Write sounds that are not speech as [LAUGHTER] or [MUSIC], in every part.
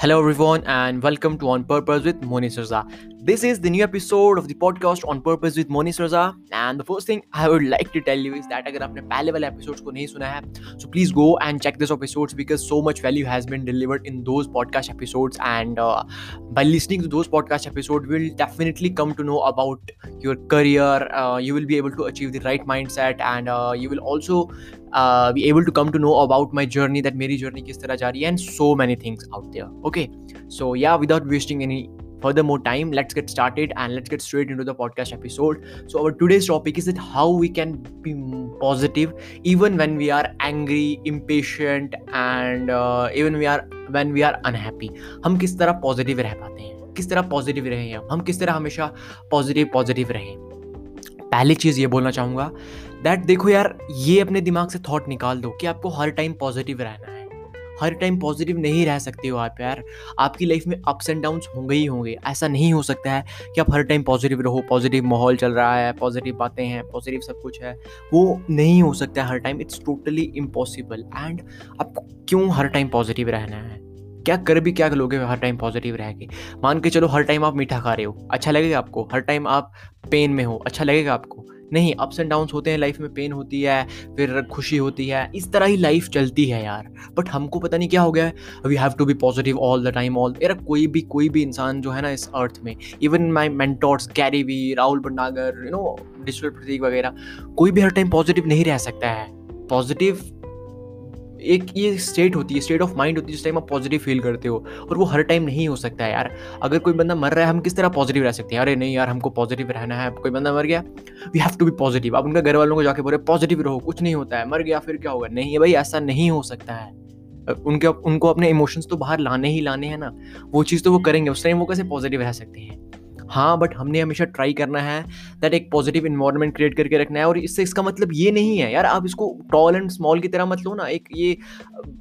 Hello, everyone, and welcome to On Purpose with Moni Sirza. This is the new episode of the podcast On Purpose with Moni Sirza. And the first thing I would like to tell you is that अगर आपने पहले वाले episodes को नहीं सुना है, so please go and check those episodes because so much value has been delivered in those podcast episodes. And uh, by listening to those podcast episodes, we'll definitely come to know about your career. Uh, you will be able to achieve the right mindset, and uh, you will also uh, be able to come to know about my journey that मेरी journey किस तरह जा रही है and so many things out there okay so yeah without wasting any further more time let's get started and let's get straight into the podcast episode so our today's topic is that how we can be positive even when we are angry impatient and uh, even we are when we are unhappy हम किस तरह positive रह पाते हैं किस तरह positive रहे हम हम किस तरह हमेशा पॉजिटिव पॉजिटिव रहें पहली चीज़ ये बोलना चाहूँगा दैट देखो यार ये अपने दिमाग से थॉट निकाल दो कि आपको हर टाइम पॉजिटिव रहना है हर टाइम पॉजिटिव नहीं रह सकते हो आप यार। आपकी लाइफ में अप्स एंड डाउन्स होंगे ही होंगे। ऐसा नहीं हो सकता है कि आप हर टाइम पॉजिटिव रहो पॉजिटिव माहौल चल रहा है पॉजिटिव बातें हैं पॉजिटिव सब कुछ है। वो नहीं हो सकता है हर time it's totally impossible and आपको क्यों हर टाइम पॉजिटिव रहना है? क्या कर भी क्या लोगे हर टाइम पॉजिटिव रह के? मान के चलो हर टाइम आप मीठा खा रहे हो अच्छा लगेगा आपको? हर टाइम आप पेन में हो अच्छा लगेगा आपको? नहीं अप्स एंड डाउन्स होते हैं लाइफ में पेन होती है, फिर खुशी होती है, इस तरह ही लाइफ चलती है यार। बट हमको पता नहीं क्या हो गया है। We have to be positive all the time all यार, कोई भी कोई भी इंसान जो है ना इस अर्थ में इवन माई मेंटोर्स कैरी we Rahul Bhandagar you know digital Prateek वगैरह, कोई भी हर टाइम पॉजिटिव नहीं रह सकता है। पॉजिटिव एक ये स्टेट होती है स्टेट ऑफ़ माइंड होती है जिस टाइम आप पॉजिटिव फील करते हो और वो हर टाइम नहीं हो सकता है यार। अगर कोई बंदा मर रहा है हम किस तरह पॉजिटिव रह सकते हैं? अरे नहीं यार हमको पॉजिटिव रहना है कोई बंदा मर गया we have to be positive आप उनके घर वालों को जाके बोले पॉजिटिव रहो कुछ नहीं होता है मर गया फिर क्या होगा? नहीं है भाई ऐसा नहीं हो सकता है। उनके उनको अपने इमोशंस तो बाहर लाने ही लाने हैं ना। वो चीज़ तो वो करेंगे उस टाइम वो कैसे पॉजिटिव रह सकते हैं? हाँ बट हमने हमेशा ट्राई करना है दैट एक पॉजिटिव इन्वायरमेंट क्रिएट करके रखना है और इससे इसका मतलब ये नहीं है। यार, आप इसको टॉल एंड स्मॉल की तरह मत लो ना, एक ये,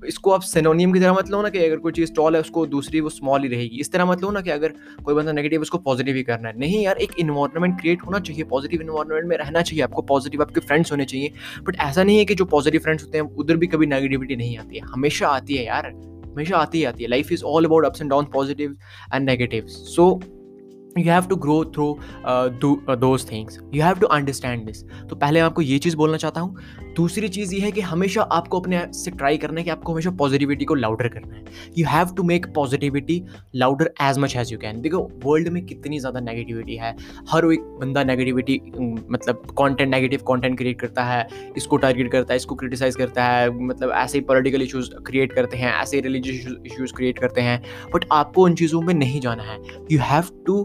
इसको आप सेनोनियम की तरह मत लो ना कि अगर कोई चीज़ टॉल है, उसको दूसरी वो स्मॉल ही रहेगी। इस तरह मत लो ना कि अगर कोई बंदा नेगेटिव उसको पॉजिटिव ही करना है। नहीं यार, एक इन्वायरमेंट क्रिएट होना चाहिए पॉजिटिव इन्वायरमेंट में रहना चाहिए आपको पॉजिटिव आपके फ्रेंड्स होने चाहिए। बट ऐसा नहीं है कि जो पॉजिटिव फ्रेंड्स होते हैं, उधर भी कभी नेगेटिविटी नहीं आती है। हमेशा आती है यार, हमेशा आती ही आती है। Life is all about ups and down positive and negative so you have to grow through those things you have to understand this तो पहले मैं आपको ये चीज़ बोलना चाहता हूँ। दूसरी चीज़ ये है कि हमेशा आपको अपने से ट्राई करना है कि आपको हमेशा पॉजिटिविटी को लाउडर करना है। You have to make positivity louder as much as you can देखो वर्ल्ड में कितनी ज़्यादा नेगेटिविटी है। हर एक बंदा नेगेटिविटी मतलब कॉन्टेंट नेगेटिव कॉन्टेंट क्रिएट करता है, इसको टारगेट करता है, इसको क्रिटिसाइज करता है मतलब ऐसे ही पोलिटिकल इशूज़ क्रिएट करते हैं, ऐसे रिलीजियस इशूज़ क्रिएट करते हैं। बट आपको उन चीज़ों में नहीं जाना है। You have to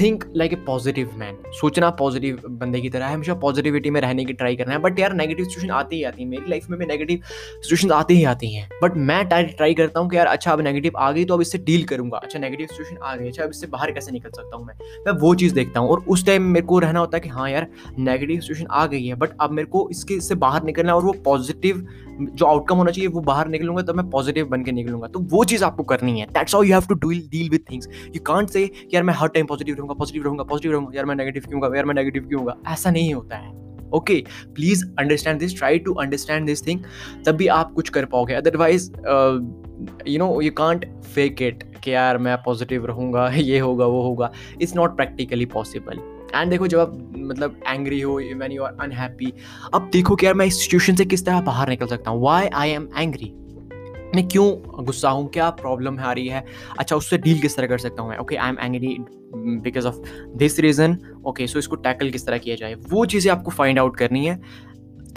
think like a positive man सोचना पॉजिटिव बंदे की तरह है, हमेशा पॉजिटिविटी में रहने की ट्राई करना है बट यार नेगेटिव सिचुएशन आती ही आती है। मेरी लाइफ में भी नेगेटिव सिचुएशन आती ही आती हैं। बट मैं ट्राई करता हूँ कि यार अच्छा अब नेगेटिव आ गई तो अब इससे डील करूँगा। अच्छा नेगेटिव सिचुएशन आ गई अच्छा अब इससे बाहर कैसे निकल सकता हूँ मैं? मैं वो चीज़ देखता हूँ और उस टाइम मेरे को रहना होता है कि हाँ यार नेगेटिव सिचुएशन आ गई है बट अब मेरे को इसके, इससे बाहर निकलना और वो पॉजिटिव जो आउटकम होना चाहिए, वो बाहर निकलूँगा तो मैं पॉजिटिव बन के निकलूँगा। तो वो चीज़ आपको करनी है। That's how you have to deal deal with things you can't say यार, मैं हर टाइम पॉजिटिव रहूँगा पॉजिटिव रहूँगा पॉजिटिव रहूँगा। यार, मैं नेगेटिव क्यों यार, मैं नेगेटिव क्यों ऐसा नहीं होता है। Okay please understand this try to understand this thing तभी आप कुछ कर पाओगे। Otherwise you know you can't fake it कि, यार, मैं पॉजिटिव रहूँगा, [LAUGHS] ये होगा, वो होगा. It's not practically possible and देखो, जब आप मतलब एंग्री हो वैन यू आर अनहैप्पी अब देखो कि यार, मैं इस सिचुएशन से किस तरह बाहर निकल सकता हूँ? वाई आई एम एंग्री मैं क्यों गुस्सा हूँ? क्या प्रॉब्लम आ रही है? अच्छा उससे डील किस तरह कर सकता हूँ मैं? Okay I am angry because of this reason okay so इसको टैकल किस तरह किया जाए? वो चीज़ें आपको फाइंड आउट करनी है,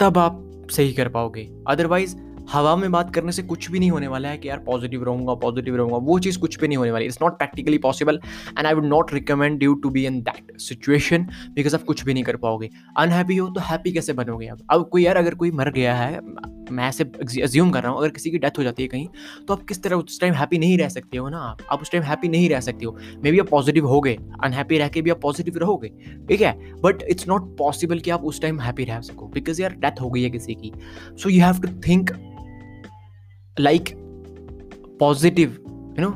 तब आप सही कर पाओगे। अदरवाइज़ हवा में बात करने से कुछ भी नहीं होने वाला है कि यार पॉजिटिव रहूँगा पॉजिटिव रहूँगा। वो चीज़ कुछ भी नहीं होने वाली। It's not practically possible and I would not recommend you to be in that situation because आप कुछ भी नहीं कर पाओगे। अनहैप्पी हो तो हैप्पी कैसे बनोगे आप? अब कोई यार अगर कोई मर गया है, मैं ऐसे अज्यूम कर रहा हूँ, अगर किसी की डेथ हो जाती है कहीं तो आप किस तरह उस टाइम हैप्पी नहीं रह सकते हो ना आप? आप उस टाइम हैप्पी नहीं रह सकते हो। मे बी आप पॉजिटिव हो गए अनहैप्पी रह के भी आप पॉजिटिव रहोगे, ठीक है? बट इट्स नॉट पॉसिबल कि आप उस टाइम हैप्पी रह सको बिकॉज़ यार डेथ हो गई है किसी की। So you have to think like positive you know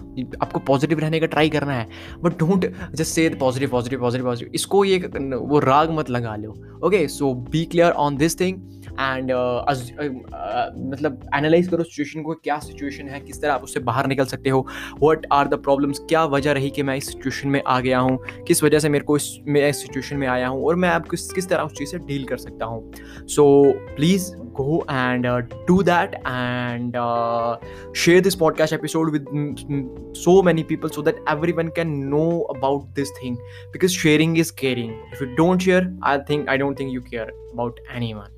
आपको पॉजिटिव रहने का ट्राई करना है but don't just say positive positive positive positive इसको ये वो राग मत लगा लो okay so be clear on this thing and मतलब एनालाइज करो सिचुएशन को, क्या सिचुएशन है, किस तरह आप उससे बाहर निकल सकते हो वट आर द प्रॉब्लम्स क्या वजह रही कि मैं इस सिचुएशन में आ गया हूँ, किस वजह से मेरे को इस, मैं इस सिचुएशन में आया हूँ और मैं आप किस किस तरह उस चीज़ से डील कर सकता हूँ। So please go and uh, do that and uh, share this podcast episode with so many people so that everyone can know about this thing because sharing is caring if you don't share i think i don't think you care about anyone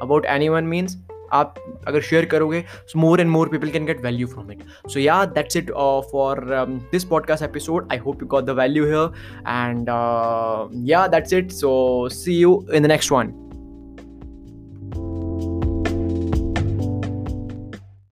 about anyone means आप अगर share करोगे so more and more people can get value from it so yeah that's it for this podcast episode I hope you got the value here and yeah that's it so see you in the next one